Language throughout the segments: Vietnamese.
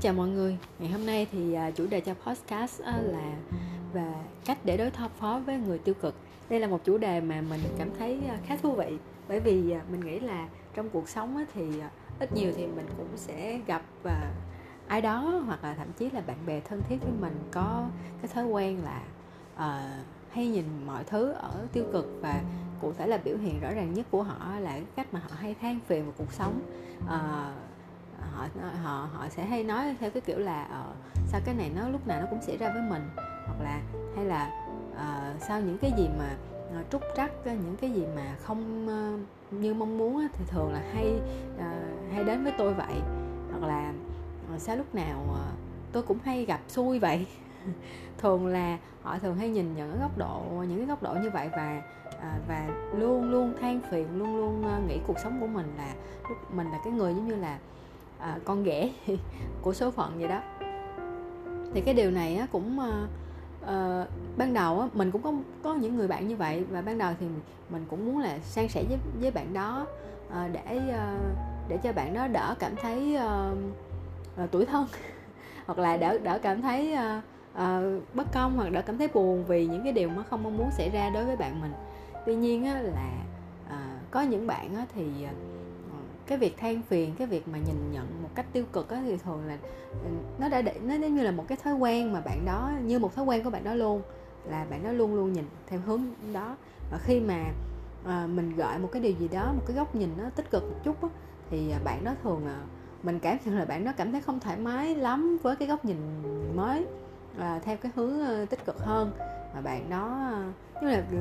Xin chào mọi người. Ngày hôm nay thì à, chủ đề cho podcast à, là về cách để đối phó với người tiêu cực. Đây là một chủ đề mà mình cảm thấy à, khá thú vị bởi vì mình nghĩ là trong cuộc sống thì ít nhiều thì mình cũng sẽ gặp và ai đó hoặc là thậm chí là bạn bè thân thiết với mình có cái thói quen là uh, hay nhìn mọi thứ ở tiêu cực và cụ thể là biểu hiện rõ ràng nhất của họ là cái cách mà họ hay than phiền vào cuộc sống uh, họ họ họ sẽ hay nói theo cái kiểu là uh, sao cái này nó lúc nào nó cũng xảy ra với mình. Hoặc là hay là uh, sao những cái gì mà uh, trúc trắc những cái gì mà không uh, như mong muốn thì thường là hay uh, hay đến với tôi vậy. Hoặc là uh, sao lúc nào uh, tôi cũng hay gặp xui vậy. Thường là họ thường hay nhìn những góc độ những cái góc độ như vậy và à, và luôn luôn than phiền luôn luôn nghĩ cuộc sống của mình là mình là cái người giống như là à, con ghẻ của số phận vậy đó. Thì cái điều này á, cũng à, à, ban đầu á, mình cũng có có những người bạn như vậy và ban đầu thì mình cũng muốn là san sẻ với với bạn đó à, để à, để cho bạn đó đỡ cảm thấy à, à, tuổi thân. Hoặc là đỡ đỡ cảm thấy à, à, bất công hoặc đỡ cảm thấy buồn vì những cái điều mà không mong muốn xảy ra đối với bạn mình. Tuy nhiên á, là à, có những bạn á, thì à, cái việc than phiền cái việc mà nhìn nhận một cách tiêu cực á, thì thường là ừ, nó đã để nó giống như là một cái thói quen mà bạn đó như một thói quen của bạn đó luôn là bạn đó luôn luôn nhìn theo hướng đó. Và khi mà à, mình gọi một cái điều gì đó một cái góc nhìn nó tích cực một chút á, thì ờ, bạn đó thường à, mình cảm nhận là bạn đó cảm thấy không thoải mái lắm với cái góc nhìn mới à, theo cái hướng à, tích cực hơn. Mà bạn đó uh, như là ừ,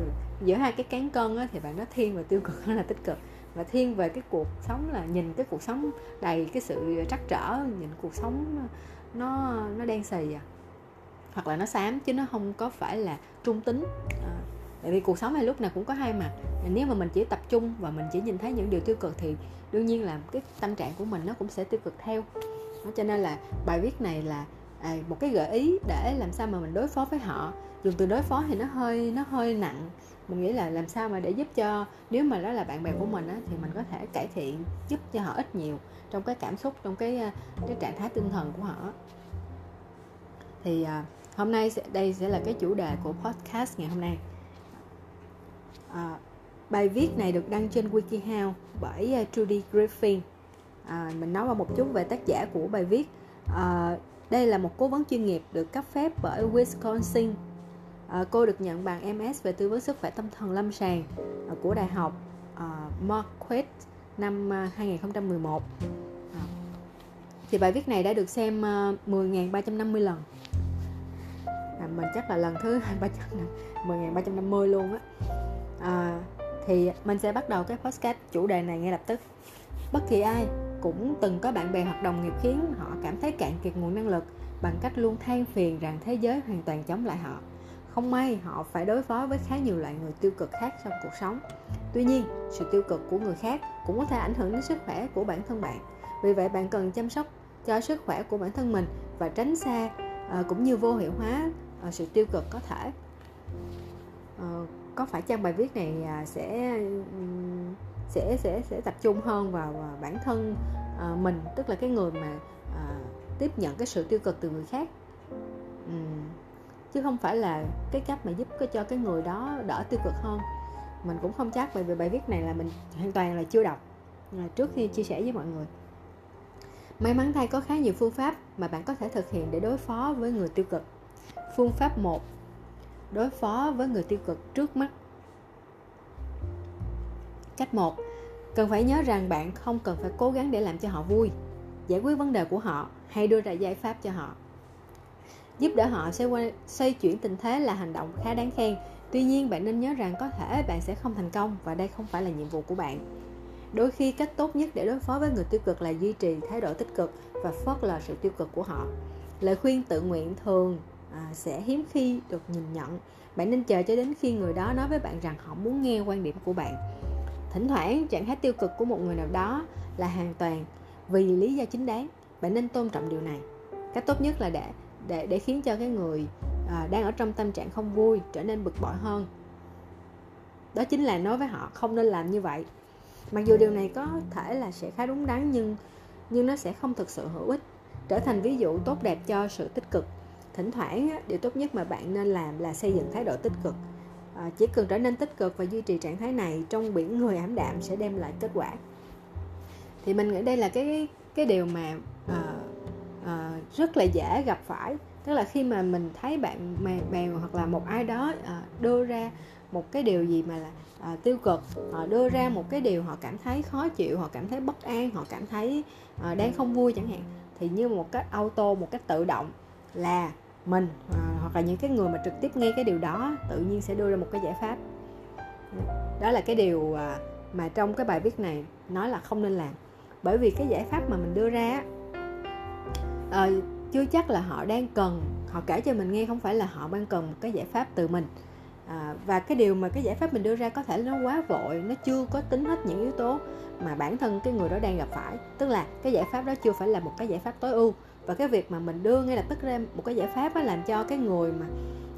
giữa hai cái cán cân á, thì bạn đó thiên về tiêu cực hơn là tích cực và thiên về cái cuộc sống là nhìn cái cuộc sống đầy cái sự trắc trở nhìn cuộc sống nó nó đen xì à. Hoặc là nó xám chứ nó không có phải là trung tính. À, tại vì cuộc sống này lúc nào cũng có hai mặt. Nếu mà mình chỉ tập trung và mình chỉ nhìn thấy những điều tiêu cực thì đương nhiên là cái tâm trạng của mình nó cũng sẽ tiêu cực theo. Cho nên là bài viết này là à, một cái gợi ý để làm sao mà mình đối phó với họ dùng từ đối phó thì nó hơi nó hơi nặng. Mình nghĩ là làm sao mà để giúp cho nếu mà đó là bạn bè của mình á, thì mình có thể cải thiện giúp cho họ ít nhiều trong cái cảm xúc trong cái ờ, cái trạng thái tinh thần của họ thì à, hôm nay sẽ, đây sẽ là cái chủ đề của podcast ngày hôm nay. À, bài viết này được đăng trên WikiHow bởi Trudy Griffin. À, mình nói qua một chút về tác giả của bài viết. À, đây là một cố vấn chuyên nghiệp được cấp phép bởi Wisconsin à, cô được nhận bằng MS về tư vấn sức khỏe tâm thần lâm sàng à, của Đại học à, Marquette năm 2011 à, thì bài viết này đã được xem uh, 10.350 lần. À, mình chắc là lần thứ 10.350 luôn á. À, thì mình sẽ bắt đầu cái podcast chủ đề này ngay lập tức. Bất kỳ ai cũng từng có bạn bè hoặc đồng nghiệp khiến họ cảm thấy cạn kiệt nguồn năng lực bằng cách luôn than phiền rằng thế giới hoàn toàn chống lại họ không may, họ phải đối phó với khá nhiều loại người tiêu cực khác trong cuộc sống. Tuy nhiên, sự tiêu cực của người khác cũng có thể ảnh hưởng đến sức khỏe của bản thân bạn. Vì vậy, bạn cần chăm sóc cho sức khỏe của bản thân mình và tránh xa ờ, cũng như vô hiệu hóa ờ, sự tiêu cực có thể. Ờ, có phải trang bài viết này à, sẽ sẽ sẽ sẽ tập trung hơn vào bản thân mình, tức là cái người mà tiếp nhận cái sự tiêu cực từ người khác? Chứ không phải là cái cách mà giúp cho cái người đó đỡ tiêu cực hơn. Mình cũng không chắc bởi vì bài viết này là mình hoàn toàn là chưa đọc. Trước khi chia sẻ với mọi người. May mắn thay có khá nhiều phương pháp mà bạn có thể thực hiện để đối phó với người tiêu cực. Phương pháp 1 đối phó với người tiêu cực trước mắt. Cách 1 cần phải nhớ rằng bạn không cần phải cố gắng để làm cho họ vui. Giải quyết vấn đề của họ hay đưa ra giải pháp cho họ giúp đỡ họ xoay, xoay chuyển tình thế là hành động khá đáng khen. Tuy nhiên bạn nên nhớ rằng có thể bạn sẽ không thành công và đây không phải là nhiệm vụ của bạn. Đôi khi cách tốt nhất để đối phó với người tiêu cực là duy trì thái độ tích cực và phớt lờ sự tiêu cực của họ. Lời khuyên tự nguyện thường à, sẽ hiếm khi được nhìn nhận. Bạn nên chờ cho đến khi người đó nói với bạn rằng họ muốn nghe quan điểm của bạn. Thỉnh thoảng trạng thái tiêu cực của một người nào đó là hoàn toàn vì lý do chính đáng. Bạn nên tôn trọng điều này. Cách tốt nhất là để để để khiến cho cái người à, đang ở trong tâm trạng không vui trở nên bực bội hơn. Đó chính là nói với họ không nên làm như vậy. Mặc dù điều này có thể là sẽ khá đúng đắn nhưng nhưng nó sẽ không thực sự hữu ích trở thành ví dụ tốt đẹp cho sự tích cực. Thỉnh thoảng điều tốt nhất mà bạn nên làm là xây dựng thái độ tích cực. À, chỉ cần trở nên tích cực và duy trì trạng thái này trong biển người ảm đạm sẽ đem lại kết quả. Thì mình nghĩ đây là cái cái điều mà uh, à, rất là dễ gặp phải. Tức là khi mà mình thấy bạn bè hoặc là một ai đó à, đưa ra một cái điều gì mà là à, tiêu cực họ đưa ra một cái điều họ cảm thấy khó chịu họ cảm thấy bất an họ cảm thấy à, đang không vui chẳng hạn thì như một cách auto một cách tự động là mình à, hoặc là những cái người mà trực tiếp nghe cái điều đó tự nhiên sẽ đưa ra một cái giải pháp. Đó là cái điều à, mà trong cái bài viết này nói là không nên làm. Bởi vì cái giải pháp mà mình đưa ra à, chưa chắc là họ đang cần họ kể cho mình nghe không phải là họ đang cần một cái giải pháp từ mình. À, và cái điều mà cái giải pháp mình đưa ra có thể nó quá vội nó chưa có tính hết những yếu tố mà bản thân cái người đó đang gặp phải. Tức là cái giải pháp đó chưa phải là một cái giải pháp tối ưu. Và cái việc mà mình đưa ngay lập tức ra một cái giải pháp á, làm cho cái người mà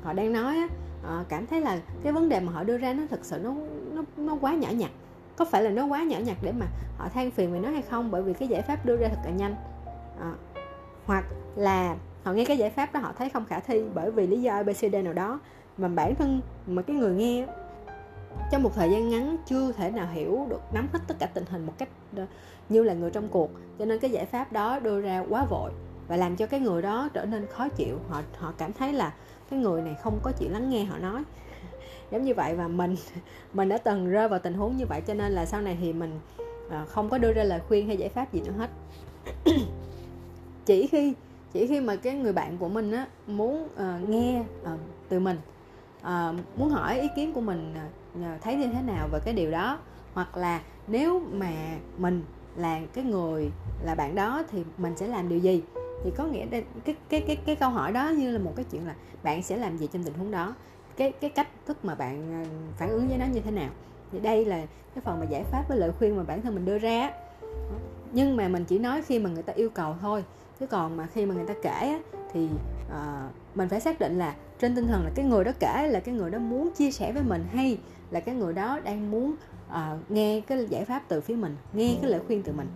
họ đang nói á, à, cảm thấy là cái vấn đề mà họ đưa ra nó thực sự nó nó nó quá nhỏ nhặt. Có phải là nó quá nhỏ nhặt để mà họ than phiền về nó hay không? Bởi vì cái giải pháp đưa ra thật là nhanh. À, hoặc là họ nghe cái giải pháp đó, họ thấy không khả thi bởi vì lý do abcd nào đó mà bản thân mà cái người nghe trong một thời gian ngắn chưa thể nào hiểu được, nắm hết tất cả tình hình một cách ờ, như là người trong cuộc. Cho nên cái giải pháp đó đưa ra quá vội và làm cho cái người đó trở nên khó chịu. Họ họ cảm thấy là cái người này không có chịu lắng nghe họ nói. Giống như vậy và mình mình đã từng rơi vào tình huống như vậy, cho nên là sau này thì mình ờ, không có đưa ra lời khuyên hay giải pháp gì nữa hết. chỉ khi chỉ khi mà cái người bạn của mình á muốn uh, nghe uh, từ mình uh, muốn hỏi ý kiến của mình uh, thấy như thế nào về cái điều đó hoặc là nếu mà mình là cái người là bạn đó thì mình sẽ làm điều gì? Thì có nghĩa đây cái cái cái cái câu hỏi đó như là một cái chuyện là bạn sẽ làm gì trong tình huống đó? Cái cái cách thức mà bạn phản ứng với nó như thế nào? Thì đây là cái phần mà giải pháp với lời khuyên mà bản thân mình đưa ra nhưng mà mình chỉ nói khi mà người ta yêu cầu thôi chứ còn mà khi mà người ta kể á, thì uh, mình phải xác định là trên tinh thần là cái người đó kể là cái người đó muốn chia sẻ với mình hay là cái người đó đang muốn uh, nghe cái giải pháp từ phía mình nghe cái lời khuyên từ mình.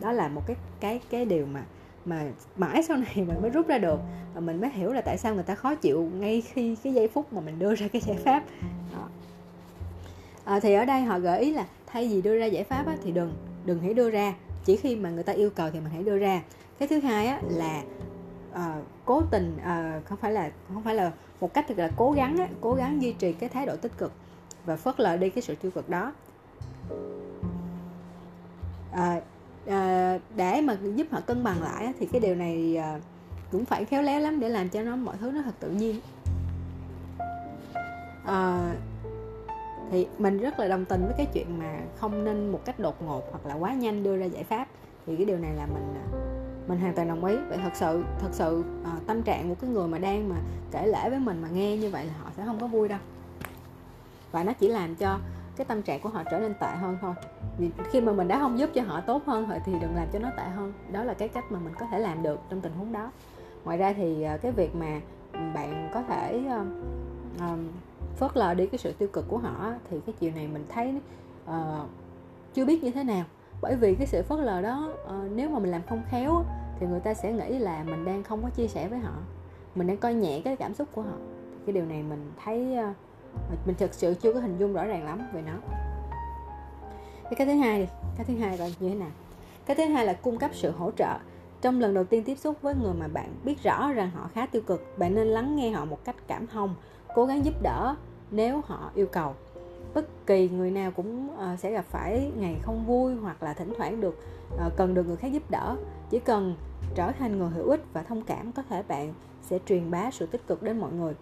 Đó là một cái cái cái điều mà mà mãi sau này mình mới rút ra được và mình mới hiểu là tại sao người ta khó chịu ngay khi cái giây phút mà mình đưa ra cái giải pháp. Đó. À, thì ở đây họ gợi ý là thay vì đưa ra giải pháp á, thì đừng đừng hãy đưa ra chỉ khi mà người ta yêu cầu thì mình hãy đưa ra. Cái thứ hai á, là uh, cố tình uh, không phải là không phải là một cách thực là cố gắng á, cố gắng duy trì cái thái độ tích cực và phớt lờ đi cái sự tiêu cực đó. Uh, uh, để mà giúp họ cân bằng lại thì cái điều này uh, cũng phải khéo léo lắm để làm cho nó mọi thứ nó thật tự nhiên. Uh, thì mình rất là đồng tình với cái chuyện mà không nên một cách đột ngột hoặc là quá nhanh đưa ra giải pháp. Thì cái điều này là mình à, mình hoàn toàn đồng ý. Vậy thật sự thật sự uh, tâm trạng của cái người mà đang mà kể lễ với mình mà nghe như vậy là họ sẽ không có vui đâu. Và nó chỉ làm cho cái tâm trạng của họ trở nên tệ hơn thôi. Vì khi mà mình đã không giúp cho họ tốt hơn rồi thì đừng làm cho nó tệ hơn. Đó là cái cách mà mình có thể làm được trong tình huống đó. Ngoài ra thì à, cái việc mà bạn có thể uh, phớt lờ đi cái sự tiêu cực của họ thì cái chiều này mình thấy uh, chưa biết như thế nào. Bởi vì cái sự phớt lờ đó uh, nếu mà mình làm không khéo thì người ta sẽ nghĩ là mình đang không có chia sẻ với họ. Mình đang coi nhẹ cái cảm xúc của họ. Cái điều này mình thấy uh, mình thực sự chưa có hình dung rõ ràng lắm về nó. Cái thứ hai cái thứ hai là như thế nào? Cái thứ hai là cung cấp sự hỗ trợ. Trong lần đầu tiên tiếp xúc với người mà bạn biết rõ rằng họ khá tiêu cực bạn nên lắng nghe họ một cách cảm thông cố gắng giúp đỡ nếu họ yêu cầu. Bất kỳ người nào cũng ờ, sẽ gặp phải ngày không vui hoặc là thỉnh thoảng được ờ, cần được người khác giúp đỡ. Chỉ cần trở thành người hữu ích và thông cảm, có thể bạn sẽ truyền bá sự tích cực đến mọi người.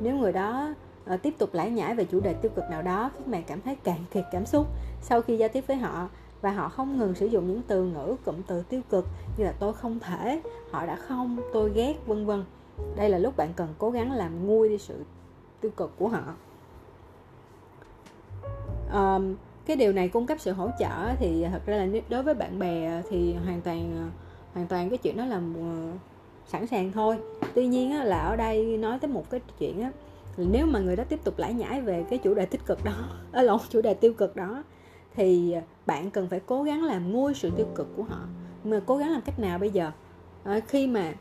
Nếu người đó ờ, tiếp tục lải nhải về chủ đề tiêu cực nào đó, khiến bạn cảm thấy cạn kiệt cảm xúc sau khi giao tiếp với họ và họ không ngừng sử dụng những từ ngữ, cụm từ tiêu cực như là tôi không thể họ đã không tôi ghét vân vân. Đây là lúc bạn cần cố gắng làm nguôi đi sự tiêu cực của họ. Um, cái điều này cung cấp sự hỗ trợ thì thật ra là đối với bạn bè thì hoàn toàn hoàn toàn cái chuyện đó là ờ, sẵn sàng thôi. Tuy nhiên là ở đây nói tới một cái chuyện á nếu mà người đó tiếp tục lải nhải về cái chủ đề tích cực đó ở à, lộn chủ đề tiêu cực đó thì bạn cần phải cố gắng làm nguôi sự tiêu cực của họ. Mà cố gắng làm cách nào bây giờ? À, khi mà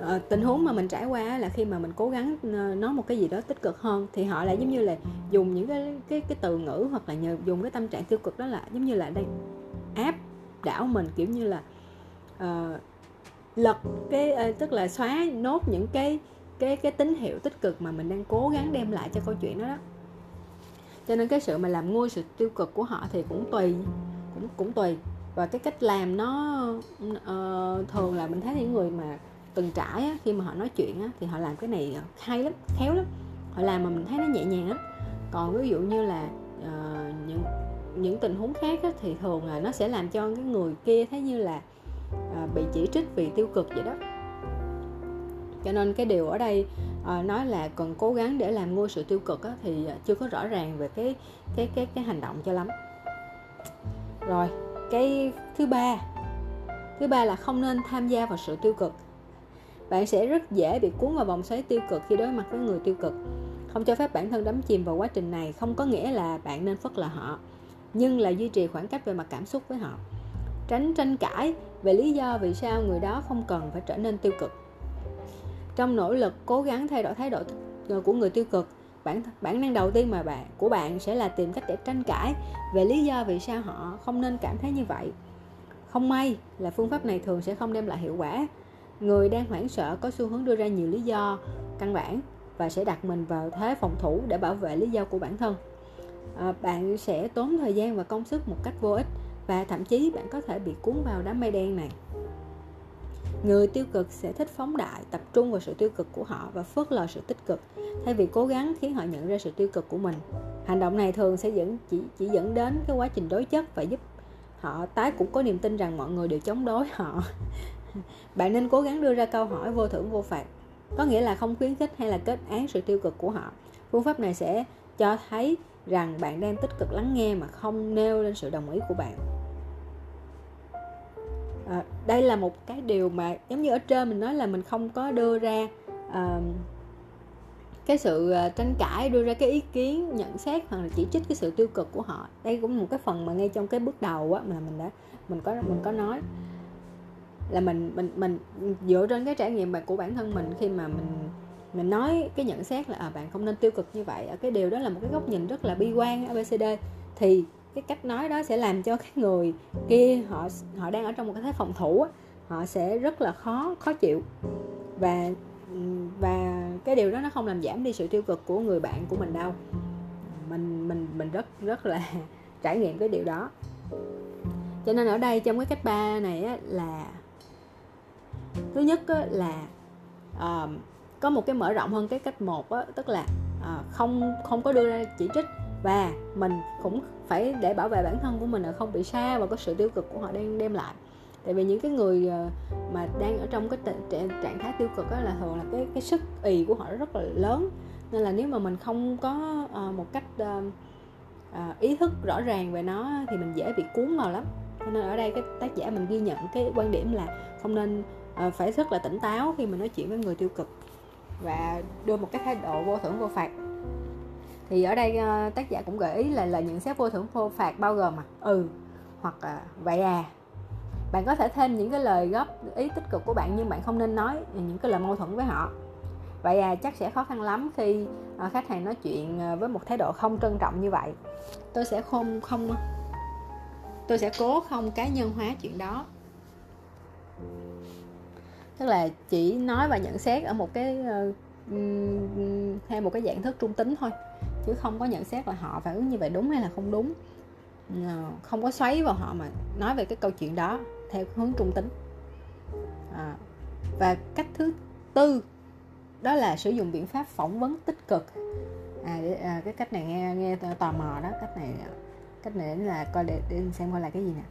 à, tình huống mà mình trải qua là khi mà mình cố gắng ờ, nói một cái gì đó tích cực hơn thì họ lại giống như là dùng những cái cái cái từ ngữ hoặc là nhờ dùng cái tâm trạng tiêu cực đó là giống như là đây áp đảo mình kiểu như là uh, lật cái uh, tức là xóa nốt những cái cái cái tín hiệu tích cực mà mình đang cố gắng đem lại cho câu chuyện đó đó. Cho nên cái sự mà làm nguôi sự tiêu cực của họ thì cũng tùy cũng cũng tùy. Và cái cách làm nó uh, thường là mình thấy những người mà từng trải á, khi mà họ nói chuyện á, thì họ làm cái này hay lắm khéo lắm. Họ làm mà mình thấy nó nhẹ nhàng lắm. Còn ví dụ như là uh, những những tình huống khác á, thì thường là nó sẽ làm cho cái người kia thấy như là uh, bị chỉ trích vì tiêu cực vậy đó. Cho nên cái điều ở đây uh, nói là cần cố gắng để làm nguôi sự tiêu cực á, thì chưa có rõ ràng về cái cái cái cái hành động cho lắm. Rồi cái thứ ba. Thứ ba là không nên tham gia vào sự tiêu cực bạn sẽ rất dễ bị cuốn vào vòng xoáy tiêu cực khi đối mặt với người tiêu cực. Không cho phép bản thân đắm chìm vào quá trình này, không có nghĩa là bạn nên phớt lờ họ, nhưng là duy trì khoảng cách về mặt cảm xúc với họ. Tránh tranh cãi về lý do vì sao người đó không cần phải trở nên tiêu cực. Trong nỗ lực cố gắng thay đổi thái độ ờ, của người tiêu cực, bản bản năng đầu tiên mà bạn, của bạn sẽ là tìm cách để tranh cãi về lý do vì sao họ không nên cảm thấy như vậy. Không may là phương pháp này thường sẽ không đem lại hiệu quả người đang hoảng sợ có xu hướng đưa ra nhiều lý do căn bản và sẽ đặt mình vào thế phòng thủ để bảo vệ lý do của bản thân. À, bạn sẽ tốn thời gian và công sức một cách vô ích và thậm chí bạn có thể bị cuốn vào đám mây đen này. Người tiêu cực sẽ thích phóng đại tập trung vào sự tiêu cực của họ và phớt lờ sự tích cực thay vì cố gắng khiến họ nhận ra sự tiêu cực của mình. Hành động này thường sẽ dẫn chỉ chỉ dẫn đến cái quá trình đối chất và giúp họ tái củng có niềm tin rằng mọi người đều chống đối họ bạn nên cố gắng đưa ra câu hỏi vô thưởng vô phạt có nghĩa là không khuyến khích hay là kết án sự tiêu cực của họ. Phương pháp này sẽ cho thấy rằng bạn đang tích cực lắng nghe mà không nêu lên sự đồng ý của bạn. À, đây là một cái điều mà giống như ở trên mình nói là mình không có đưa ra uh, cái sự ờ, tranh cãi đưa ra cái ý kiến nhận xét hoặc là chỉ trích cái sự tiêu cực của họ. Đây cũng là một cái phần mà ngay trong cái bước đầu á mà mình đã mình có mình có nói là mình mình mình dựa trên cái trải nghiệm của bản thân mình khi mà mình mình nói cái nhận xét là à, bạn không nên tiêu cực như vậy. Cái điều đó là một cái góc nhìn rất là bi quan abcd thì cái cách nói đó sẽ làm cho cái người kia họ họ đang ở trong một cái thế phòng thủ họ sẽ rất là khó khó chịu. Và và cái điều đó nó không làm giảm đi sự tiêu cực của người bạn của mình đâu. Mình mình mình rất rất là trải nghiệm cái điều đó. Cho nên ở đây trong cái cách ba này á, là thứ nhất là uh, có một cái mở rộng hơn cái cách một á, tức là uh, không không có đưa ra chỉ trích và mình cũng phải để bảo vệ bản thân của mình là không bị xa vào cái sự tiêu cực của họ đang đem lại. Tại vì những cái người ờ, mà đang ở trong cái trạng thái tiêu cực đó là thường là cái cái sức ì của họ rất là lớn. Nên là nếu mà mình không có một cách ý thức rõ ràng về nó thì mình dễ bị cuốn vào lắm. Cho nên ở đây cái tác giả mình ghi nhận cái quan điểm là không nên Ờ, phải rất là tỉnh táo khi mà nói chuyện với người tiêu cực và đưa một cái thái độ vô thưởng vô phạt. Thì ở đây ờ, tác giả cũng gợi ý là lời nhận xét vô thưởng vô phạt bao gồm mà ừ hoặc uh, vậy à. Bạn có thể thêm những cái lời góp ý tích cực của bạn nhưng bạn không nên nói những cái lời mâu thuẫn với họ. Vậy à chắc sẽ khó khăn lắm khi ờ, khách hàng nói chuyện với một thái độ không trân trọng như vậy. Tôi sẽ không không tôi sẽ cố không cá nhân hóa chuyện đó tức là chỉ nói và nhận xét ở một cái ờ, theo một cái dạng thức trung tính thôi. Chứ không có nhận xét là họ phản ứng như vậy đúng hay là không đúng. Ờ, không có xoáy vào họ mà nói về cái câu chuyện đó theo hướng trung tính. À, và cách thứ tư đó là sử dụng biện pháp phỏng vấn tích cực. À, à cái cách này nghe nghe tò mò đó cách này cách này là coi để, để xem coi là cái gì nè.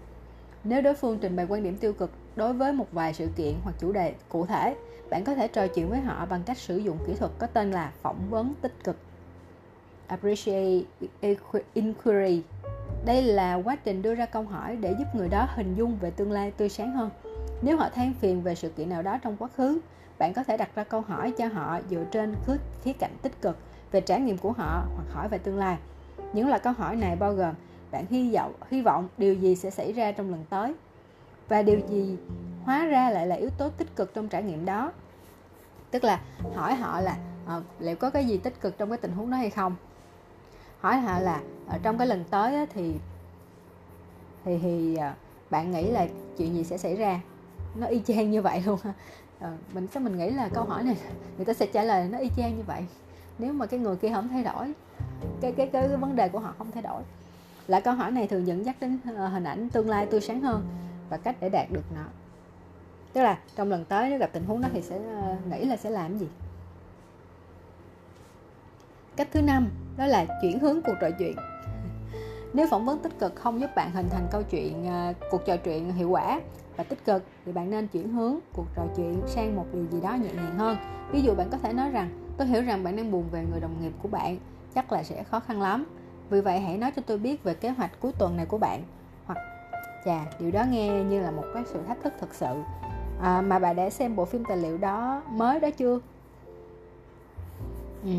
Nếu đối phương trình bày quan điểm tiêu cực đối với một vài sự kiện hoặc chủ đề cụ thể. Bạn có thể trò chuyện với họ bằng cách sử dụng kỹ thuật có tên là phỏng vấn tích cực. Appreciate inquiry. Đây là quá trình đưa ra câu hỏi để giúp người đó hình dung về tương lai tươi sáng hơn. Nếu họ than phiền về sự kiện nào đó trong quá khứ, bạn có thể đặt ra câu hỏi cho họ dựa trên khía cạnh tích cực về trải nghiệm của họ hoặc hỏi về tương lai. Những loại câu hỏi này bao gồm, bạn hy vọng hy vọng điều gì sẽ xảy ra trong lần tới? Và điều gì hóa ra lại là yếu tố tích cực trong trải nghiệm đó? Tức là hỏi họ là à, liệu có cái gì tích cực trong cái tình huống đó hay không? Hỏi họ là ở trong cái lần tới á, thì thì thì à, bạn nghĩ là chuyện gì sẽ xảy ra? Nó y chang như vậy luôn à, mình sao mình nghĩ là câu hỏi này người ta sẽ trả lời nó y chang như vậy. Nếu mà cái người kia không thay đổi cái cái cái, cái vấn đề của họ không thay đổi. Là câu hỏi này thường dẫn dắt đến hình ảnh tương lai tươi sáng hơn và cách để đạt được nó. Tức là trong lần tới nếu gặp tình huống đó thì sẽ ờ, nghĩ là sẽ làm gì? Cách thứ năm, đó là chuyển hướng cuộc trò chuyện. Nếu phỏng vấn tích cực không giúp bạn hình thành câu chuyện ờ, cuộc trò chuyện hiệu quả và tích cực thì bạn nên chuyển hướng cuộc trò chuyện sang một điều gì đó nhẹ nhàng hơn. Ví dụ bạn có thể nói rằng, tôi hiểu rằng bạn đang buồn về người đồng nghiệp của bạn, chắc là sẽ khó khăn lắm. Vì vậy hãy nói cho tôi biết về kế hoạch cuối tuần này của bạn chà điều đó nghe như là một cái sự thách thức thực sự. À, mà bà đã xem bộ phim tài liệu đó mới đó chưa? Ừ.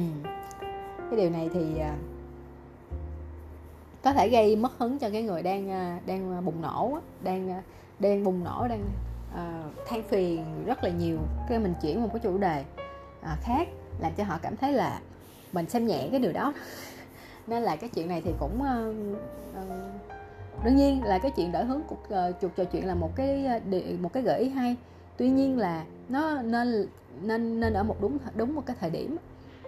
cái điều này thì à, có thể gây mất hứng cho cái người đang à, đang bùng nổ đang à, đang bùng nổ đang à, than phiền rất là nhiều khi mình chuyển một cái chủ đề à, khác làm cho họ cảm thấy là mình xem nhẹ cái điều đó. Nên là cái chuyện này thì cũng uh, uh, đương nhiên là cái chuyện đổi hướng cuộc uh, trò chuyện là một cái ờ, một cái gợi ý hay. Tuy nhiên là nó nên nên nên ở một đúng đúng một cái thời điểm.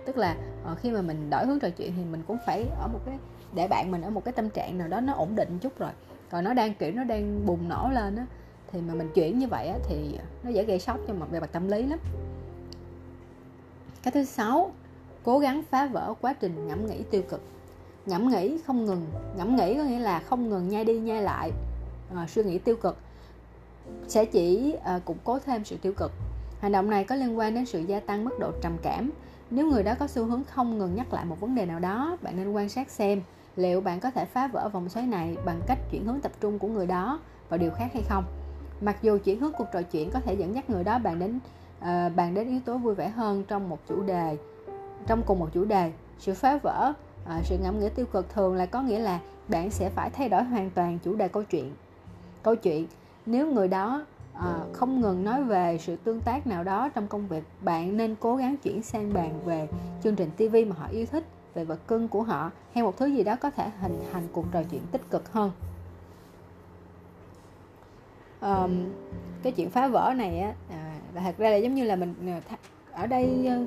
Tức là uh, khi mà mình đổi hướng trò chuyện thì mình cũng phải ở một cái để bạn mình ở một cái tâm trạng nào đó nó ổn định chút rồi. Còn nó đang kiểu nó đang bùng nổ lên á thì mà mình chuyển như vậy á, thì nó dễ gây sốc cho mặt về mặt tâm lý lắm. Cái thứ sáu cố gắng phá vỡ quá trình ngẫm nghĩ tiêu cực nhẩm nghĩ không ngừng. Ngẫm nghĩ có nghĩa là không ngừng nhai đi nhai lại. À, suy nghĩ tiêu cực. Sẽ chỉ à, củng cố thêm sự tiêu cực. Hành động này có liên quan đến sự gia tăng mức độ trầm cảm. Nếu người đó có xu hướng không ngừng nhắc lại một vấn đề nào đó bạn nên quan sát xem liệu bạn có thể phá vỡ vòng xoáy này bằng cách chuyển hướng tập trung của người đó vào điều khác hay không. Mặc dù chuyển hướng cuộc trò chuyện có thể dẫn dắt người đó bạn đến uh, bạn đến yếu tố vui vẻ hơn trong một chủ đề trong cùng một chủ đề. Sự phá vỡ à, sự ngẫm nghĩ tiêu cực thường là có nghĩa là bạn sẽ phải thay đổi hoàn toàn chủ đề câu chuyện. Câu chuyện nếu người đó à, không ngừng nói về sự tương tác nào đó trong công việc bạn nên cố gắng chuyển sang bàn về chương trình tv mà họ yêu thích về vật cưng của họ hay một thứ gì đó có thể hình thành cuộc trò chuyện tích cực hơn. Um, cái chuyện phá vỡ này á à, là thật ra là giống như là mình à, ở đây ờ,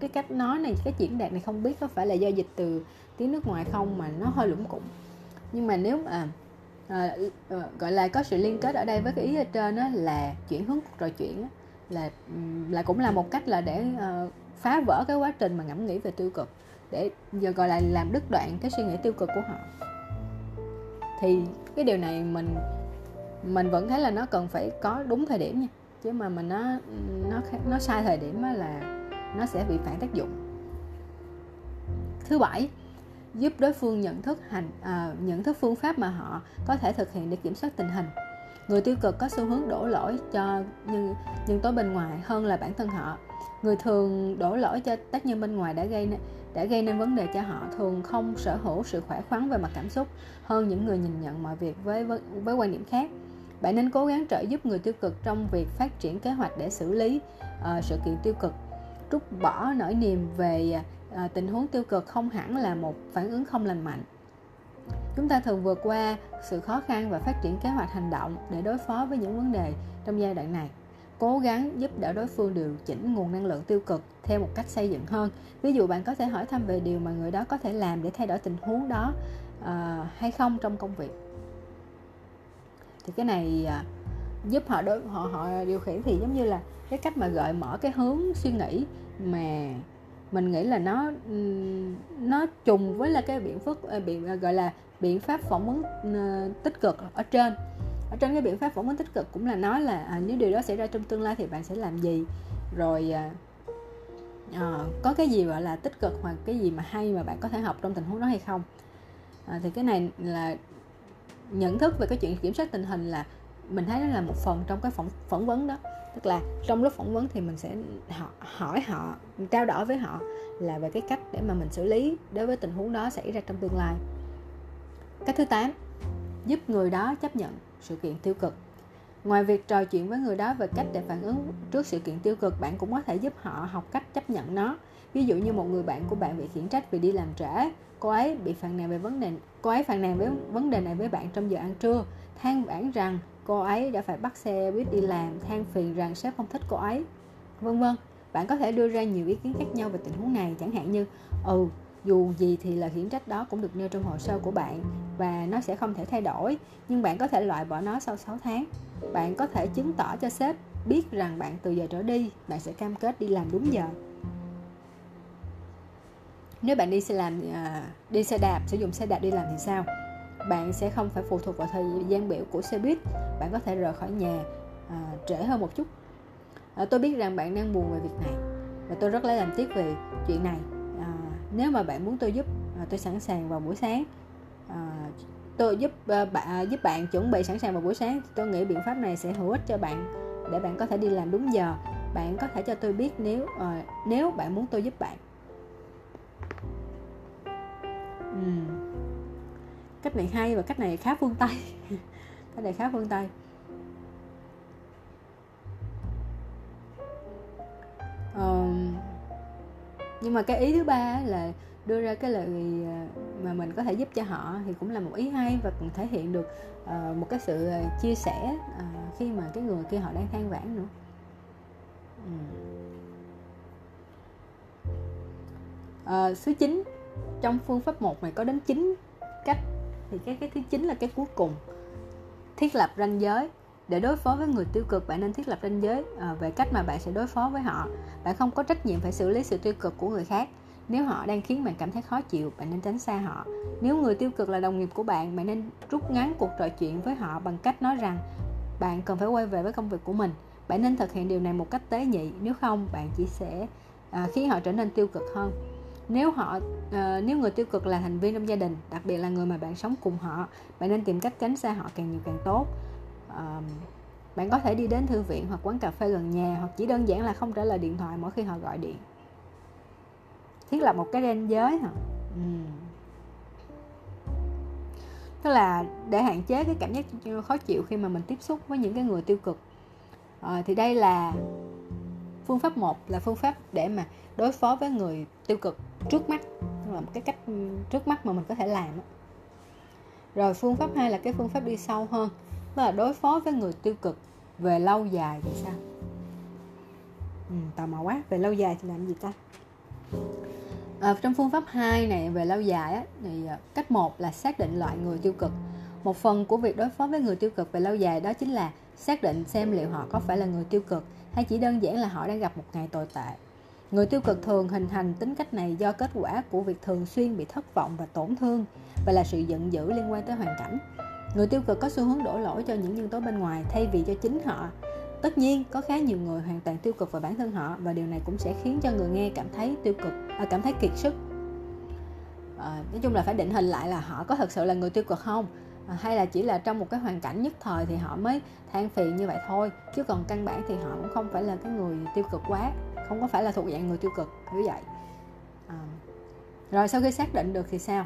cái cách nói này cái diễn đạt này không biết có phải là do dịch từ tiếng nước ngoài không mà nó hơi lủng củng nhưng mà nếu mà à, à, gọi là có sự liên kết ở đây với cái ý ở trên đó là chuyển hướng cuộc trò chuyện là là cũng là một cách là để à, phá vỡ cái quá trình mà ngẫm nghĩ về tiêu cực để giờ gọi là làm đứt đoạn cái suy nghĩ tiêu cực của họ. Thì cái điều này mình mình vẫn thấy là nó cần phải có đúng thời điểm nha chứ mà mình nó nó nó sai thời điểm là nó sẽ bị phản tác dụng. Thứ bảy giúp đối phương nhận thức hành à, nhận thức phương pháp mà họ có thể thực hiện để kiểm soát tình hình. Người tiêu cực có xu hướng đổ lỗi cho nhân nhân tố bên ngoài hơn là bản thân họ. Người thường đổ lỗi cho tác nhân bên ngoài đã gây đã gây nên vấn đề cho họ thường không sở hữu sự khỏe khoắn về mặt cảm xúc hơn những người nhìn nhận mọi việc với với, với quan điểm khác bạn nên cố gắng trợ giúp người tiêu cực trong việc phát triển kế hoạch để xử lý uh, sự kiện tiêu cực. Trút bỏ nỗi niềm về uh, tình huống tiêu cực không hẳn là một phản ứng không lành mạnh. Chúng ta thường vượt qua sự khó khăn và phát triển kế hoạch hành động để đối phó với những vấn đề trong giai đoạn này. Cố gắng giúp đỡ đối phương điều chỉnh nguồn năng lượng tiêu cực theo một cách xây dựng hơn. Ví dụ bạn có thể hỏi thăm về điều mà người đó có thể làm để thay đổi tình huống đó uh, hay không trong công việc thì cái này à, giúp họ đối họ họ điều khiển thì giống như là cái cách mà gợi mở cái hướng suy nghĩ mà mình nghĩ là nó nó trùng với là cái biện pháp à, biện à, gọi là biện pháp phỏng vấn ờ, tích cực ở trên. Ở trên cái biện pháp phỏng vấn tích cực cũng là nói là à, nếu điều đó xảy ra trong tương lai thì bạn sẽ làm gì? Rồi à, à, có cái gì gọi là tích cực hoặc cái gì mà hay mà bạn có thể học trong tình huống đó hay không? À, thì cái này là nhận thức về cái chuyện kiểm soát tình hình là mình thấy nó là một phần trong cái phỏng phỏng vấn đó. Tức là trong lúc phỏng vấn thì mình sẽ họ, hỏi họ trao đổi với họ là về cái cách để mà mình xử lý đối với tình huống đó xảy ra trong tương lai. Cách thứ tám giúp người đó chấp nhận sự kiện tiêu cực. Ngoài việc trò chuyện với người đó về cách để phản ứng trước sự kiện tiêu cực bạn cũng có thể giúp họ học cách chấp nhận nó ví dụ như một người bạn của bạn bị khiển trách vì đi làm trễ, cô ấy bị phàn nàn về vấn đề, cô ấy phàn nàn với vấn đề này với bạn trong giờ ăn trưa, than vãn rằng cô ấy đã phải bắt xe buýt đi làm, than phiền rằng sếp không thích cô ấy, vân vân. Bạn có thể đưa ra nhiều ý kiến khác nhau về tình huống này, chẳng hạn như ừ dù gì thì lời khiển trách đó cũng được nêu trong hồ sơ của bạn và nó sẽ không thể thay đổi, nhưng bạn có thể loại bỏ nó sau 6 tháng. Bạn có thể chứng tỏ cho sếp biết rằng bạn từ giờ trở đi, bạn sẽ cam kết đi làm đúng giờ nếu bạn đi xe làm à, đi xe đạp sử dụng xe đạp đi làm thì sao? Bạn sẽ không phải phụ thuộc vào thời gian biểu của xe buýt. Bạn có thể rời khỏi nhà à, trễ hơn một chút. À, tôi biết rằng bạn đang buồn về việc này và tôi rất lấy làm tiếc về chuyện này. À, nếu mà bạn muốn tôi giúp à, tôi sẵn sàng vào buổi sáng. À, tôi giúp à, bạn à, giúp bạn chuẩn bị sẵn sàng vào buổi sáng tôi nghĩ biện pháp này sẽ hữu ích cho bạn để bạn có thể đi làm đúng giờ. Bạn có thể cho tôi biết nếu à, nếu bạn muốn tôi giúp bạn. Ừ. cách này hay và cách này khá phương tây. Cách này khá phương tây. Ờ, nhưng mà cái ý thứ ba là đưa ra cái lời ờ, mà mình có thể giúp cho họ thì cũng là một ý hay và cũng thể hiện được uh, một cái sự ờ, chia sẻ uh, khi mà cái người kia họ đang than vãn nữa. Uh, số 9 trong phương pháp một này có đến 9 cách. Thì cái cái thứ chín là cái cuối cùng. Thiết lập ranh giới. Để đối phó với người tiêu cực bạn nên thiết lập ranh giới à, về cách mà bạn sẽ đối phó với họ. Bạn không có trách nhiệm phải xử lý sự tiêu cực của người khác. Nếu họ đang khiến bạn cảm thấy khó chịu bạn nên tránh xa họ. Nếu người tiêu cực là đồng nghiệp của bạn bạn nên rút ngắn cuộc trò chuyện với họ bằng cách nói rằng bạn cần phải quay về với công việc của mình. Bạn nên thực hiện điều này một cách tế nhị. Nếu không bạn chỉ sẽ à, khiến họ trở nên tiêu cực hơn nếu họ uh, nếu người tiêu cực là thành viên trong gia đình đặc biệt là người mà bạn sống cùng họ bạn nên tìm cách tránh xa họ càng nhiều càng tốt. Uh, bạn có thể đi đến thư viện hoặc quán cà phê gần nhà hoặc chỉ đơn giản là không trả lời điện thoại mỗi khi họ gọi điện. Thiết lập một cái ranh giới hả? Uhm. tức là để hạn chế cái cảm giác khó chịu khi mà mình tiếp xúc với những cái người tiêu cực. À, thì đây là phương pháp một là phương pháp để mà đối phó với người tiêu cực trước mắt là một cái cách trước mắt mà mình có thể làm rồi phương pháp hai là cái phương pháp đi sâu hơn đó là đối phó với người tiêu cực về lâu dài thì sao? Ừ, tò mò quá về lâu dài thì làm gì ta? À, trong phương pháp 2 này về lâu dài á, thì à, cách một là xác định loại người tiêu cực. Một phần của việc đối phó với người tiêu cực về lâu dài đó chính là xác định xem liệu họ có phải là người tiêu cực hay chỉ đơn giản là họ đang gặp một ngày tồi tệ người tiêu cực thường hình thành tính cách này do kết quả của việc thường xuyên bị thất vọng và tổn thương và là sự giận dữ liên quan tới hoàn cảnh. Người tiêu cực có xu hướng đổ lỗi cho những nhân tố bên ngoài thay vì cho chính họ. Tất nhiên có khá nhiều người hoàn toàn tiêu cực vào bản thân họ và điều này cũng sẽ khiến cho người nghe cảm thấy tiêu cực à, cảm thấy kiệt sức. À, nói chung là phải định hình lại là họ có thật sự là người tiêu cực không? À, hay là chỉ là trong một cái hoàn cảnh nhất thời thì họ mới than phiền như vậy thôi chứ còn căn bản thì họ cũng không phải là cái người tiêu cực quá không có phải là thuộc dạng người tiêu cực như vậy. À, rồi sau khi xác định được thì sao?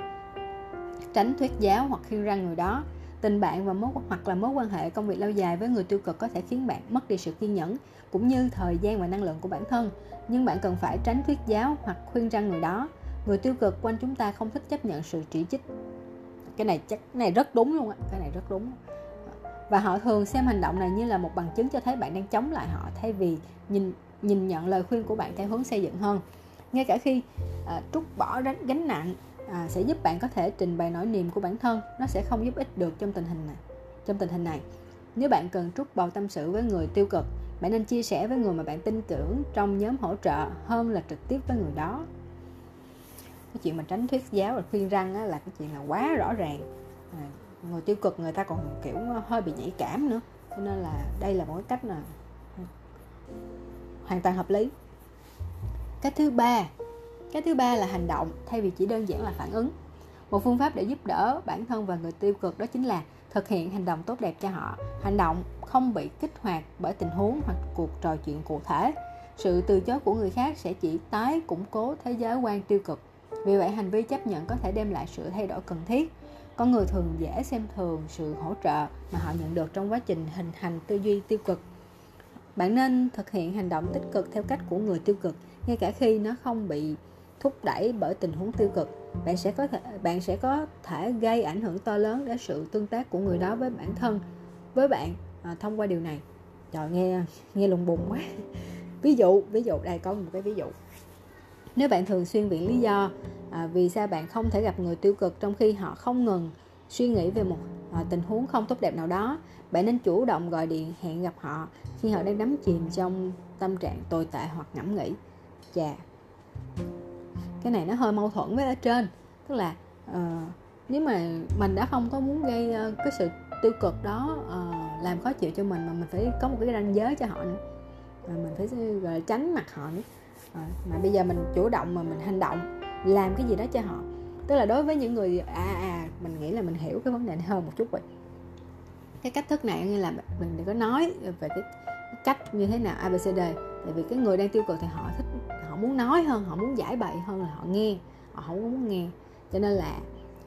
Tránh thuyết giáo hoặc khiêu răng người đó. Tình bạn và mối hoặc là mối quan hệ công việc lâu dài với người tiêu cực có thể khiến bạn mất đi sự kiên nhẫn cũng như thời gian và năng lượng của bản thân. Nhưng bạn cần phải tránh thuyết giáo hoặc khuyên răng người đó. Người tiêu cực quanh chúng ta không thích chấp nhận sự chỉ trích. Cái này chắc cái này rất đúng luôn á cái này rất đúng. Và họ thường xem hành động này như là một bằng chứng cho thấy bạn đang chống lại họ thay vì nhìn nhìn nhận lời khuyên của bạn theo hướng xây dựng hơn. Ngay cả khi à, trút bỏ gánh nặng à, sẽ giúp bạn có thể trình bày nỗi niềm của bản thân. Nó sẽ không giúp ích được trong tình hình này trong tình hình này. Nếu bạn cần trút bầu tâm sự với người tiêu cực bạn nên chia sẻ với người mà bạn tin tưởng trong nhóm hỗ trợ hơn là trực tiếp với người đó. Cái chuyện mà tránh thuyết giáo và khuyên răng á, là cái chuyện là quá rõ ràng. À, người tiêu cực người ta còn kiểu hơi bị nhạy cảm nữa. Cho nên là đây là một cái cách là hoàn toàn hợp lý. Cái thứ ba, cái thứ ba là hành động, thay vì chỉ đơn giản là phản ứng. Một phương pháp để giúp đỡ bản thân và người tiêu cực đó chính là thực hiện hành động tốt đẹp cho họ. Hành động không bị kích hoạt bởi tình huống hoặc cuộc trò chuyện cụ thể. Sự từ chối của người khác sẽ chỉ tái củng cố thế giới quan tiêu cực. Vì vậy, hành vi chấp nhận có thể đem lại sự thay đổi cần thiết. Con người thường dễ xem thường sự hỗ trợ mà họ nhận được trong quá trình hình thành tư duy tiêu cực bạn nên thực hiện hành động tích cực theo cách của người tiêu cực ngay cả khi nó không bị thúc đẩy bởi tình huống tiêu cực. Bạn sẽ có thể bạn sẽ có thể gây ảnh hưởng to lớn đến sự tương tác của người đó với bản thân với bạn à, thông qua điều này. Trời nghe nghe lùng bùng quá. Ví dụ ví dụ đây có một cái ví dụ. Nếu bạn thường xuyên viện lý do à, vì sao bạn không thể gặp người tiêu cực trong khi họ không ngừng suy nghĩ về một à, tình huống không tốt đẹp nào đó bạn nên chủ động gọi điện hẹn gặp họ khi họ đang đắm chìm trong tâm trạng tồi tệ hoặc ngẫm nghĩ. Chà cái này nó hơi mâu thuẫn với ở trên. Tức là uh, nếu mà mình đã không có muốn gây uh, cái sự tiêu cực đó uh, làm khó chịu cho mình mà mình phải có một cái ranh giới cho họ nữa mà mình phải gọi là tránh mặt họ nữa. À, mà bây giờ mình chủ động mà mình hành động làm cái gì đó cho họ. Tức là đối với những người à à mình nghĩ là mình hiểu cái vấn đề này hơn một chút rồi cái cách thức này như là mình đừng có nói về cái cách như thế nào abcd tại vì cái người đang tiêu cực thì họ thích họ muốn nói hơn họ muốn giải bày hơn là họ nghe họ không muốn nghe. Cho nên là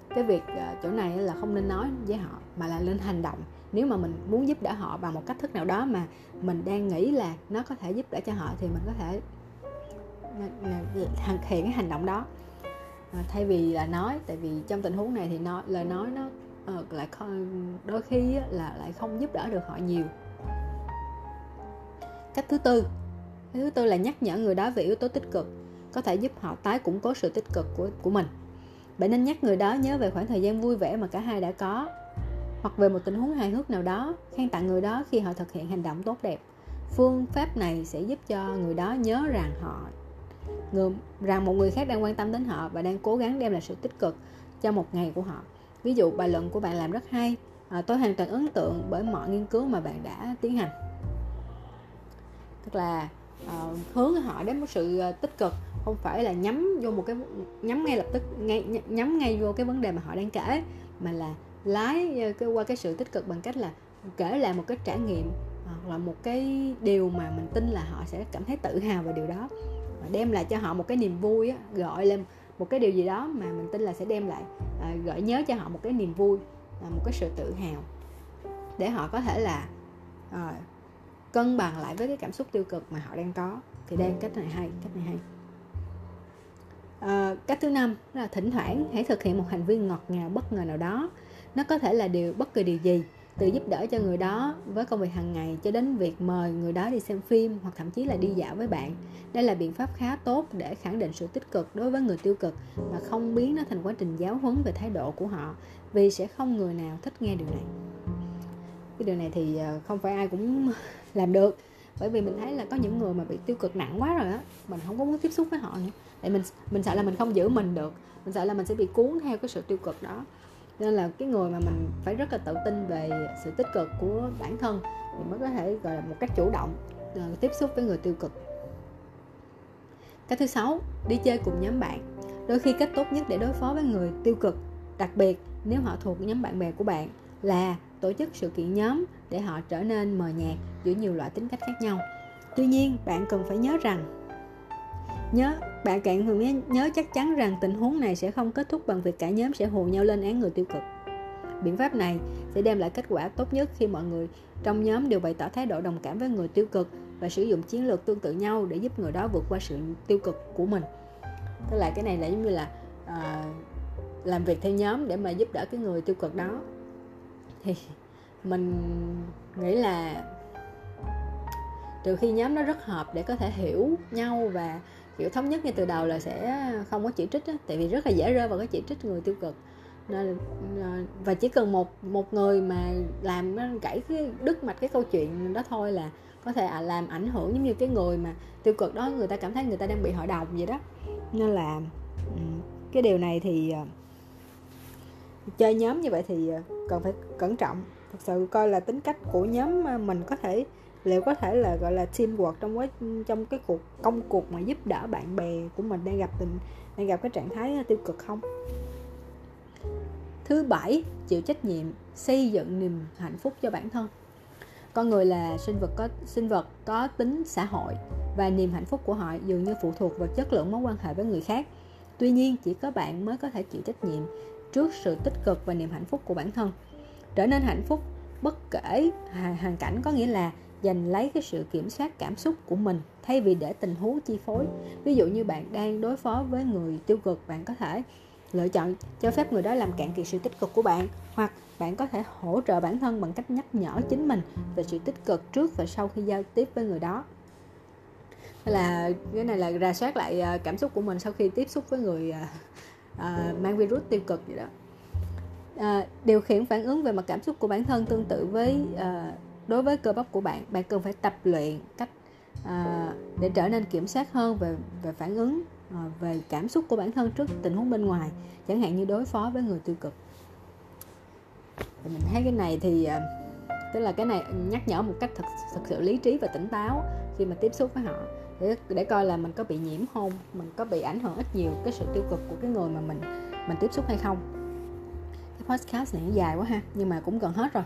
cái việc ờ, chỗ này là không nên nói với họ mà là lên hành động. Nếu mà mình muốn giúp đỡ họ bằng một cách thức nào đó mà mình đang nghĩ là nó có thể giúp đỡ cho họ thì mình có thể ờ, ờ, thực hiện cái hành động đó. À, thay vì là nói tại vì trong tình huống này thì nói lời nói nó Ờ, lại đôi khi là lại không giúp đỡ được họ nhiều. Cách thứ tư cách thứ tư là nhắc nhở người đó về yếu tố tích cực có thể giúp họ tái củng cố sự tích cực của của mình. Bạn nên nhắc người đó nhớ về khoảng thời gian vui vẻ mà cả hai đã có hoặc về một tình huống hài hước nào đó khen tặng người đó khi họ thực hiện hành động tốt đẹp. Phương pháp này sẽ giúp cho người đó nhớ rằng họ người, rằng một người khác đang quan tâm đến họ và đang cố gắng đem lại sự tích cực cho một ngày của họ ví dụ bài luận của bạn làm rất hay à, tôi hoàn toàn ấn tượng bởi mọi nghiên cứu mà bạn đã tiến hành. Tức là à, hướng họ đến một sự à, tích cực không phải là nhắm vô một cái nhắm ngay lập tức ngay nhắm ngay vô cái vấn đề mà họ đang kể mà là lái à, cái qua cái sự tích cực bằng cách là kể lại một cái trải nghiệm à, hoặc là một cái điều mà mình tin là họ sẽ cảm thấy tự hào về điều đó. Và đem lại cho họ một cái niềm vui á, gọi lên một cái điều gì đó mà mình tin là sẽ đem lại à, gợi nhớ cho họ một cái niềm vui à, một cái sự tự hào. Để họ có thể là à, cân bằng lại với cái cảm xúc tiêu cực mà họ đang có. Thì đây cách này hay cách này hay. À, cách thứ năm là thỉnh thoảng hãy thực hiện một hành vi ngọt ngào bất ngờ nào đó. Nó có thể là điều bất kỳ điều gì từ giúp đỡ cho người đó với công việc hàng ngày cho đến việc mời người đó đi xem phim hoặc thậm chí là đi dạo với bạn. Đây là biện pháp khá tốt để khẳng định sự tích cực đối với người tiêu cực mà không biến nó thành quá trình giáo huấn về thái độ của họ, vì sẽ không người nào thích nghe điều này. Cái điều này thì ờ, không phải ai cũng làm được, bởi vì mình thấy là có những người mà bị tiêu cực nặng quá rồi á, mình không có muốn tiếp xúc với họ nữa. Tại mình mình sợ là mình không giữ mình được, mình sợ là mình sẽ bị cuốn theo cái sự tiêu cực đó nên là cái người mà mình phải rất là tự tin về sự tích cực của bản thân thì mới có thể gọi là một cách chủ động uh, tiếp xúc với người tiêu cực. Cái thứ sáu đi chơi cùng nhóm bạn. Đôi khi cách tốt nhất để đối phó với người tiêu cực đặc biệt nếu họ thuộc nhóm bạn bè của bạn là tổ chức sự kiện nhóm để họ trở nên mờ nhạt giữa nhiều loại tính cách khác nhau. Tuy nhiên bạn cần phải nhớ rằng nhớ bạn cạn thường nhớ chắc chắn rằng tình huống này sẽ không kết thúc bằng việc cả nhóm sẽ hù nhau lên án người tiêu cực. Biện pháp này sẽ đem lại kết quả tốt nhất khi mọi người trong nhóm đều bày tỏ thái độ đồng cảm với người tiêu cực và sử dụng chiến lược tương tự nhau để giúp người đó vượt qua sự tiêu cực của mình. Tức là cái này là giống như là à, làm việc theo nhóm để mà giúp đỡ cái người tiêu cực đó. Thì mình nghĩ là trừ khi nhóm nó rất hợp để có thể hiểu nhau và kiểu thống nhất ngay từ đầu là sẽ không có chỉ trích á, tại vì rất là dễ rơi vào cái chỉ trích người tiêu cực. Nên ờ, và chỉ cần một một người mà làm gãy cái đứt mạch cái câu chuyện đó thôi là có thể à, làm ảnh hưởng giống như cái người mà tiêu cực đó người ta cảm thấy người ta đang bị hội đồng vậy đó. Nên là ừ, cái điều này thì ờ, chơi nhóm như vậy thì ờ, cần phải cẩn trọng. Thật sự coi là tính cách của nhóm mình có thể liệu có thể là, gọi là, teamwork trong quá, trong cái cuộc, công cuộc mà giúp đỡ bạn bè của mình đang gặp tình, đang gặp cái trạng thái tiêu cực không? Thứ bảy, chịu trách nhiệm, xây dựng niềm hạnh phúc cho bản thân. Con người là sinh vật có, sinh vật có tính xã hội và niềm hạnh phúc của họ dường như phụ thuộc vào chất lượng mối quan hệ với người khác. Tuy nhiên, chỉ có bạn mới có thể chịu trách nhiệm trước sự tích cực và niềm hạnh phúc của bản thân. Trở nên hạnh phúc, bất kể hoàn cảnh có nghĩa là giành lấy cái sự kiểm soát cảm xúc của mình thay vì để tình huống chi phối. Ví dụ như bạn đang đối phó với người tiêu cực bạn có thể lựa chọn cho phép người đó làm cạn kiệt sự tích cực của bạn hoặc bạn có thể hỗ trợ bản thân bằng cách nhắc nhở chính mình về sự tích cực trước và sau khi giao tiếp với người đó. Là cái này là rà soát lại à, cảm xúc của mình sau khi tiếp xúc với người uh, mang virus tiêu cực vậy đó. Uh, điều khiển phản ứng về mặt cảm xúc của bản thân tương tự với uh, đối với cơ bắp của bạn bạn cần phải tập luyện cách à, để trở nên kiểm soát hơn về về phản ứng à, về cảm xúc của bản thân trước tình huống bên ngoài chẳng hạn như đối phó với người tiêu cực. Mình thấy cái này thì à, tức là cái này nhắc nhở một cách thật thật sự lý trí và tỉnh táo khi mà tiếp xúc với họ để để coi là mình có bị nhiễm không mình có bị ảnh hưởng ít nhiều cái sự tiêu cực của cái người mà mình mình tiếp xúc hay không. Cái podcast này dài quá ha nhưng mà cũng gần hết rồi.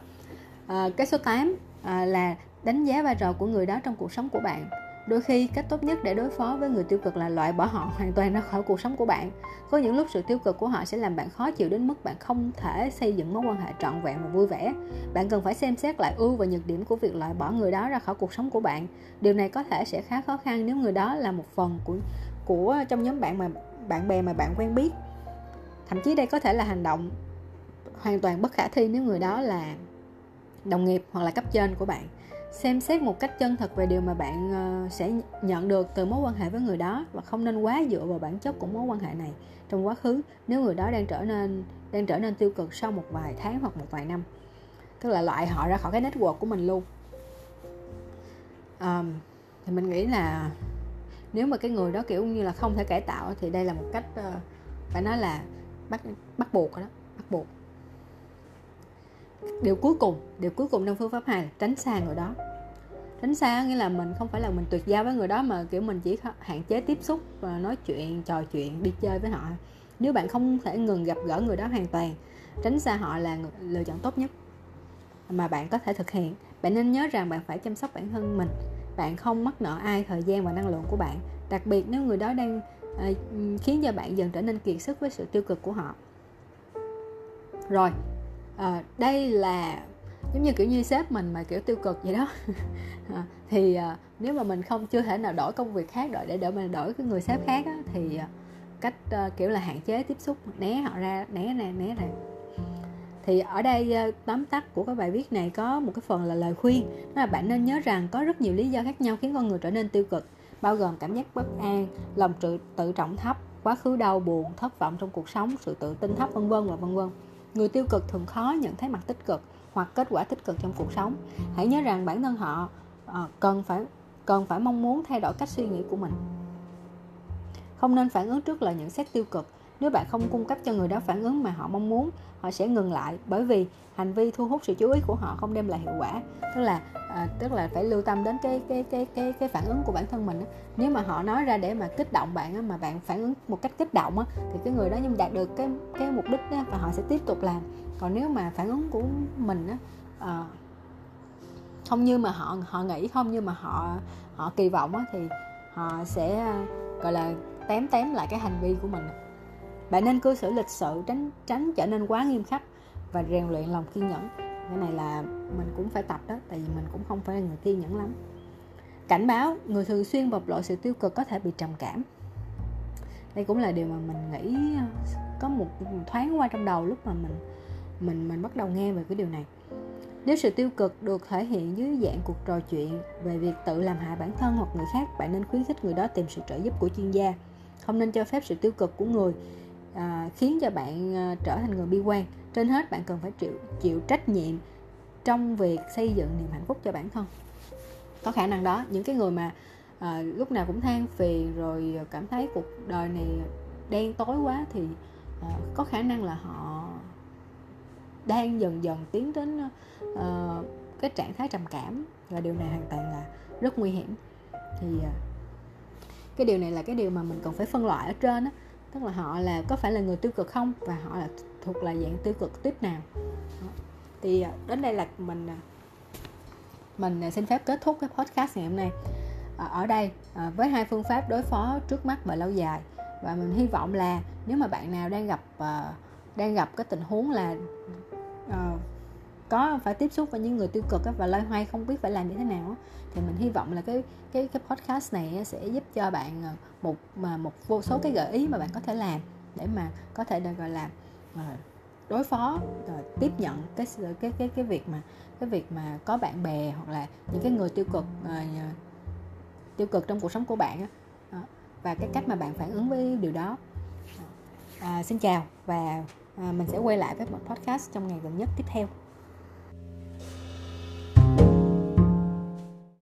À, cái số 8 à, là đánh giá vai trò của người đó trong cuộc sống của bạn. Đôi khi cách tốt nhất để đối phó với người tiêu cực là loại bỏ họ hoàn toàn ra khỏi cuộc sống của bạn. Có những lúc sự tiêu cực của họ sẽ làm bạn khó chịu đến mức bạn không thể xây dựng mối quan hệ trọn vẹn và vui vẻ. Bạn cần phải xem xét lại ưu và nhược điểm của việc loại bỏ người đó ra khỏi cuộc sống của bạn. Điều này có thể sẽ khá khó khăn nếu người đó là một phần của của trong nhóm bạn mà bạn bè mà bạn quen biết. Thậm chí đây có thể là hành động hoàn toàn bất khả thi nếu người đó là đồng nghiệp hoặc là cấp trên của bạn. Xem xét một cách chân thật về điều mà bạn ờ, sẽ nhận được từ mối quan hệ với người đó và không nên quá dựa vào bản chất của mối quan hệ này trong quá khứ nếu người đó đang trở nên đang trở nên tiêu cực sau một vài tháng hoặc một vài năm. Tức là loại họ ra khỏi cái network của mình luôn. Um, thì mình nghĩ là nếu mà cái người đó kiểu như là không thể cải tạo thì đây là một cách uh, phải nói là bắt bắt buộc rồi đó điều cuối cùng, điều cuối cùng trong phương pháp hai là tránh xa người đó. Tránh xa nghĩa là mình không phải là mình tuyệt giao với người đó mà, kiểu, mình chỉ hạn chế tiếp xúc và nói chuyện, trò chuyện, đi chơi với họ. Nếu bạn không thể ngừng gặp gỡ người đó hoàn toàn, tránh xa họ là lựa chọn tốt nhất. Mà bạn có thể thực hiện. Bạn nên nhớ rằng bạn phải chăm sóc bản thân mình. Bạn không mắc nợ ai thời gian và năng lượng của bạn. Đặc biệt nếu người đó đang ờ, khiến cho bạn dần trở nên kiệt sức với sự tiêu cực của họ. Rồi à, đây là giống như kiểu như sếp mình mà kiểu tiêu cực vậy đó. À, thì à, nếu mà mình không chưa thể nào đổi công việc khác đổi để đỡ mình đổi cái người sếp khác á, thì à, cách à, kiểu là hạn chế tiếp xúc né họ ra né này né này thì ở đây à, tóm tắt của cái bài viết này có một cái phần là lời khuyên đó là bạn nên nhớ rằng có rất nhiều lý do khác nhau khiến con người trở nên tiêu cực bao gồm cảm giác bất an lòng tự tự trọng thấp quá khứ đau buồn thất vọng trong cuộc sống sự tự tin thấp vân vân và vân vân người tiêu cực thường khó nhận thấy mặt tích cực hoặc kết quả tích cực trong cuộc sống. Hãy nhớ rằng bản thân họ ờ, cần phải cần phải mong muốn thay đổi cách suy nghĩ của mình. Không nên phản ứng trước lời nhận xét tiêu cực nếu bạn không cung cấp cho người đó phản ứng mà họ mong muốn họ sẽ ngừng lại bởi vì hành vi thu hút sự chú ý của họ không đem lại hiệu quả. Tức là à, tức là phải lưu tâm đến cái cái cái cái cái phản ứng của bản thân mình á. nếu mà họ nói ra để mà kích động bạn á, mà bạn phản ứng một cách kích động á, thì cái người đó nhưng đạt được cái cái mục đích á, và họ sẽ tiếp tục làm. Còn nếu mà phản ứng của mình á, à, không như mà họ họ nghĩ không như mà họ họ kỳ vọng á, thì họ sẽ à, gọi là tém tém lại cái hành vi của mình bạn nên cư xử lịch sự, tránh tránh trở nên quá nghiêm khắc và rèn luyện lòng kiên nhẫn. Cái này là mình cũng phải tập đó, tại vì mình cũng không phải là người kiên nhẫn lắm. Cảnh báo, người thường xuyên bộc lộ sự tiêu cực có thể bị trầm cảm. Đây cũng là điều mà mình nghĩ, có một thoáng qua trong đầu lúc mà mình mình mình bắt đầu nghe về cái điều này. Nếu sự tiêu cực được thể hiện dưới dạng cuộc trò chuyện về việc tự làm hại bản thân hoặc người khác, bạn nên khuyến khích người đó tìm sự trợ giúp của chuyên gia. Không nên cho phép sự tiêu cực của người à, khiến cho bạn à, trở thành người bi quan. Trên hết bạn cần phải chịu chịu trách nhiệm trong việc xây dựng niềm hạnh phúc cho bản thân. Có khả năng đó những cái người mà à, lúc nào cũng than phiền rồi cảm thấy cuộc đời này đen tối quá thì à, có khả năng là họ đang dần dần tiến đến à, cái trạng thái trầm cảm. Và điều này hoàn toàn là rất nguy hiểm. Thì à, cái điều này là cái điều mà mình cần phải phân loại ở trên á tức là họ là có phải là người tiêu cực không? Và họ là thuộc là dạng tiêu cực tiếp nào? Thì à, đến đây là mình à, mình à, xin phép kết thúc cái podcast ngày hôm nay. Ở đây với hai phương pháp đối phó trước mắt và lâu dài. Và mình hy vọng là nếu mà bạn nào đang gặp đang gặp cái tình huống là có phải tiếp xúc với những người tiêu cực và loay hoay không biết phải làm như thế nào thì mình hy vọng là cái cái cái podcast này sẽ giúp cho bạn ờ, một mà một vô số cái gợi ý mà bạn có thể làm để mà có thể được gọi là ờ, đối phó ờ, tiếp nhận cái cái cái cái việc mà cái việc mà có bạn bè hoặc là những cái người tiêu cực tiêu cực trong cuộc sống của bạn và cái cách mà bạn phản ứng với điều đó. À, xin chào và à, mình sẽ quay lại với một podcast trong ngày gần nhất tiếp theo.